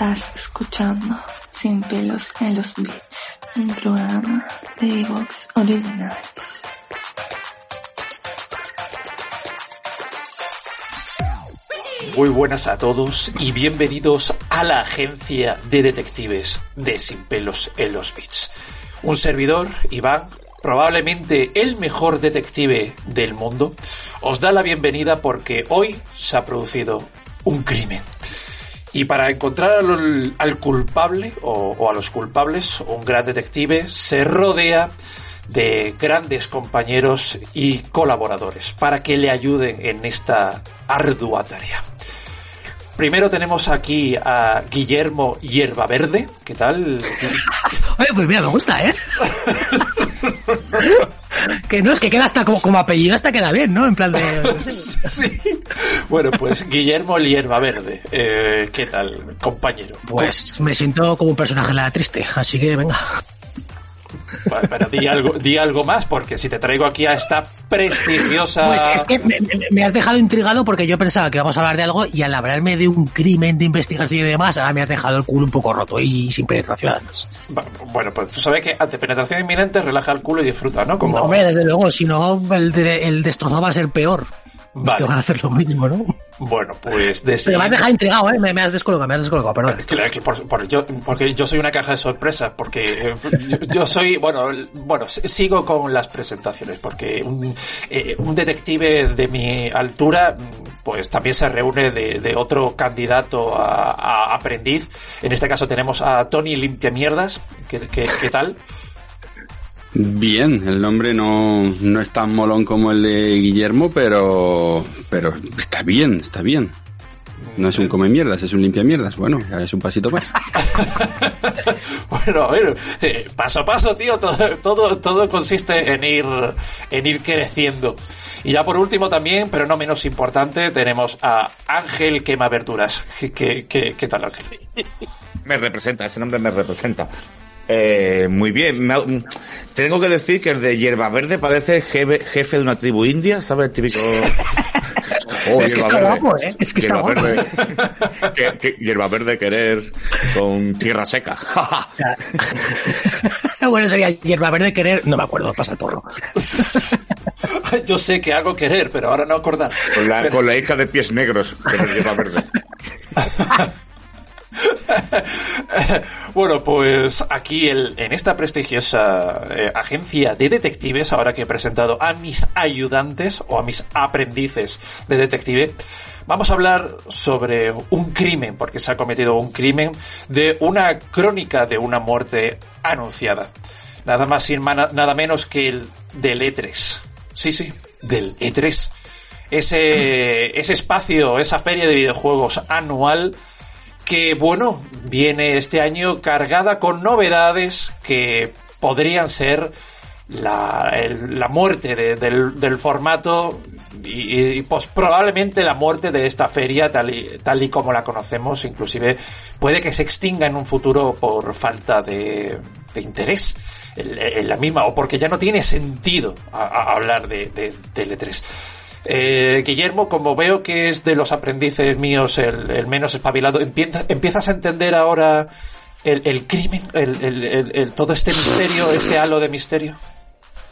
Estás escuchando Sin pelos en los beats, un programa de Vox Originals. Muy buenas a todos y bienvenidos a la agencia de detectives de Sin pelos en los beats. Un servidor, Iván, probablemente el mejor detective del mundo, os da la bienvenida porque hoy se ha producido un crimen. Y para encontrar al, al culpable o, o a los culpables, un gran detective se rodea de grandes compañeros y colaboradores para que le ayuden en esta ardua tarea. Primero tenemos aquí a Guillermo Hierbaverde. ¿Qué tal? Oye, pues mira, me gusta, ¿eh? que no, es que queda hasta como, como apellido, hasta queda bien, ¿no? En plan de... sí. Bueno, pues Guillermo Hierbaverde. Eh, ¿Qué tal, compañero? Pues me siento como un personaje de la triste, así que venga. Bueno, pero di algo, di algo más, porque si te traigo aquí a esta prestigiosa. Pues es que me, has dejado intrigado porque yo pensaba que íbamos a hablar de algo y al hablarme de un crimen de investigación y demás, ahora me has dejado el culo un poco roto y sin penetración además. Bueno, pues tú sabes que ante penetración inminente relaja el culo y disfruta, ¿no? Como... No, hombre, desde luego, si no, el, de- el destrozado va a ser peor. Vale. Te van a hacer lo mismo, ¿no? Bueno, pues de Pero me has dejado intrigado, ¿eh? Me, me has descolgado, me has descolgado, perdón. Claro, que por- por- yo, porque yo soy una caja de sorpresas, porque eh, yo, yo soy, bueno, bueno, sigo con las presentaciones, porque un, eh, un detective de mi altura, pues también se reúne de, de otro candidato a, a aprendiz. En este caso tenemos a Tony Limpiamierdas. ¿Qué, qué, qué tal? Bien, el nombre no, no es tan molón como el de Guillermo, pero, pero está bien, está bien. No es un come mierdas, es un limpia mierdas. Bueno, ya es un pasito más. Bueno, a ver, eh, paso a paso, tío, todo, todo, todo consiste en ir, en ir creciendo. Y ya por último también, pero no menos importante, tenemos a Ángel Quema Verduras. ¿Qué, qué, qué, qué tal, Ángel? Me representa, ese nombre me representa. Eh, muy bien, me ha- tengo que decir que el de Hierba Verde parece jefe, jefe de una tribu india, ¿sabes? El típico... Oh, Es que hierba está verde. guapo, ¿eh? Es que está Hierba guapo. verde. Que- que- hierba verde querer con tierra seca. bueno, sería hierba verde querer, no me acuerdo, pasa el porro. Yo sé que hago querer, pero ahora no acordar. Con la, con la hija de pies negros, que es hierba verde. bueno, pues aquí en esta prestigiosa eh, agencia de detectives, ahora que he presentado a mis ayudantes o a mis aprendices de detective, vamos a hablar sobre un crimen, porque se ha cometido un crimen de una crónica de una muerte anunciada. Nada más y nada menos que el del E3. Sí, sí, del E3. Ese, ese espacio, esa feria de videojuegos anual que bueno, viene este año cargada con novedades que podrían ser la, la muerte de- del, del formato y, pues probablemente la muerte de esta feria tal y, tal y como la conocemos, inclusive puede que se extinga en un futuro por falta de, de interés en, la misma o porque ya no tiene sentido a- hablar de, de, del E3. Eh, Guillermo, como veo que es de los aprendices míos el, menos espabilado, empieza- empiezas a entender ahora el, el crimen, el- todo este misterio, este halo de misterio.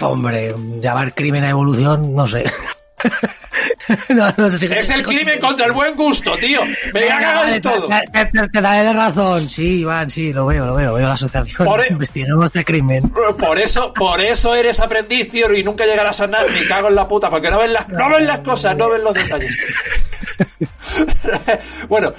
Hombre, llamar crimen a evolución, no sé. no, no sé si Es el crimen contra el buen gusto, tío. Me vale, en todo. Te, te- te daré razón, sí, Iván, sí, lo veo, lo veo, veo la asociación. Por e- Investigamos este crimen. Por eso, por eso eres aprendiz, tío, y nunca llegarás a nada. Me cago en la puta, porque no ves las, no ves las cosas, no ves los detalles. bueno,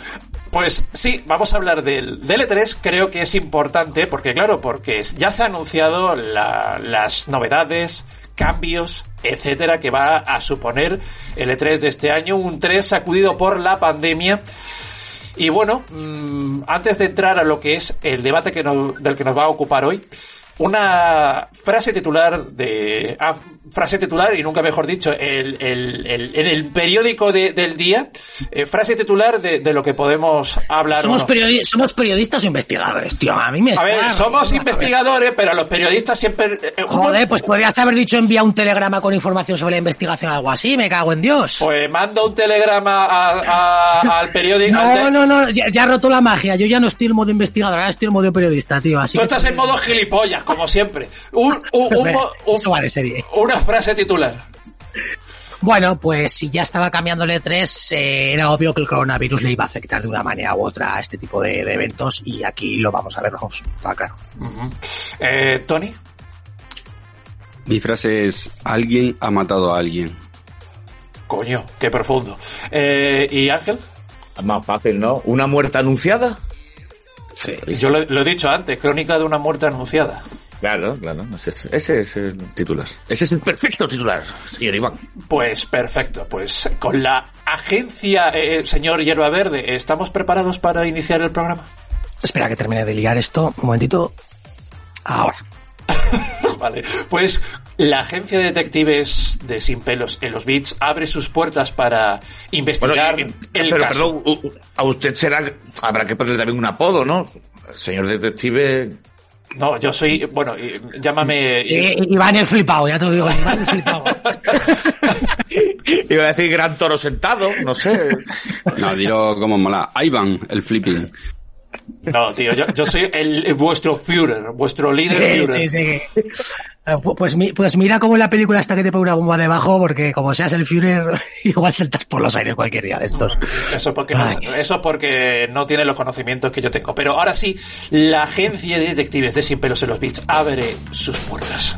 pues sí, vamos a hablar del, del E3. Creo que es importante, porque claro, porque ya se han anunciado la- las novedades cambios, etcétera, que va a suponer el E3 de este año, un 3 sacudido por la pandemia. Y bueno, mm, antes de entrar a lo que es el debate que nos- del que nos va a ocupar hoy, una frase titular de ah, frase titular y nunca mejor dicho el, el- el- en el periódico de- del día eh, frase titular de, de lo que podemos hablar Somos, no. periodi- somos periodistas o investigadores, tío. A mí me a ver somos investigadores pero los periodistas siempre eh, uno- Joder, pues podrías haber dicho envía un telegrama con información sobre la investigación o algo así, me cago en Dios. pues mando un telegrama a- a- al periódico al No, no, no, ya, ya ha roto la magia. Yo ya no estoy en modo investigador, ahora estoy en modo periodista, tío. Así tú que- estás en modo gilipollas como siempre un, serie. una frase titular Bueno, pues si ya estaba cambiándole tres, eh, era obvio que el coronavirus le iba a afectar de una manera u otra a este tipo de, de eventos y aquí lo vamos a ver, vamos, está claro. Eh, Tony Mi frase es, alguien ha matado a alguien. coño qué profundo Eh, y Ángel Más fácil, ¿no? ¿Una muerte anunciada? Sí, yo lo, lo he dicho antes, crónica de una muerte anunciada. Claro, claro. Ese, es- ese es el titular. Ese es el perfecto titular, señor Iván. Pues perfecto, pues con la agencia, eh, eh, señor Hierba Verde, ¿estamos preparados para iniciar el programa? Espera que termine de liar esto, un momentito. Ahora. Vale, pues la agencia de detectives de Sin Pelos en los Beats abre sus puertas para investigar Bueno, y- y- el pero, caso. perdón, a usted será, habrá que ponerle también un apodo, ¿no? Señor detective. No, yo soy, bueno, llámame... Eh, Iván el flipado, ya te lo digo, Iván el flipado. Iba a decir gran toro sentado, no sé. No, dilo como mola. Ivan, el flipping. No, tío, yo, yo soy el, vuestro Führer, vuestro líder Sí, Führer. sí, sí. Pu- Pues, pues mira como en la película hasta que te pone una bomba debajo, porque como seas el Führer, igual saltas por los aires cualquier día de estos. Eso porque, no, eso porque no tiene los conocimientos que yo tengo. Pero ahora sí, la agencia de detectives de Sin Pelos en los Beats abre sus puertas.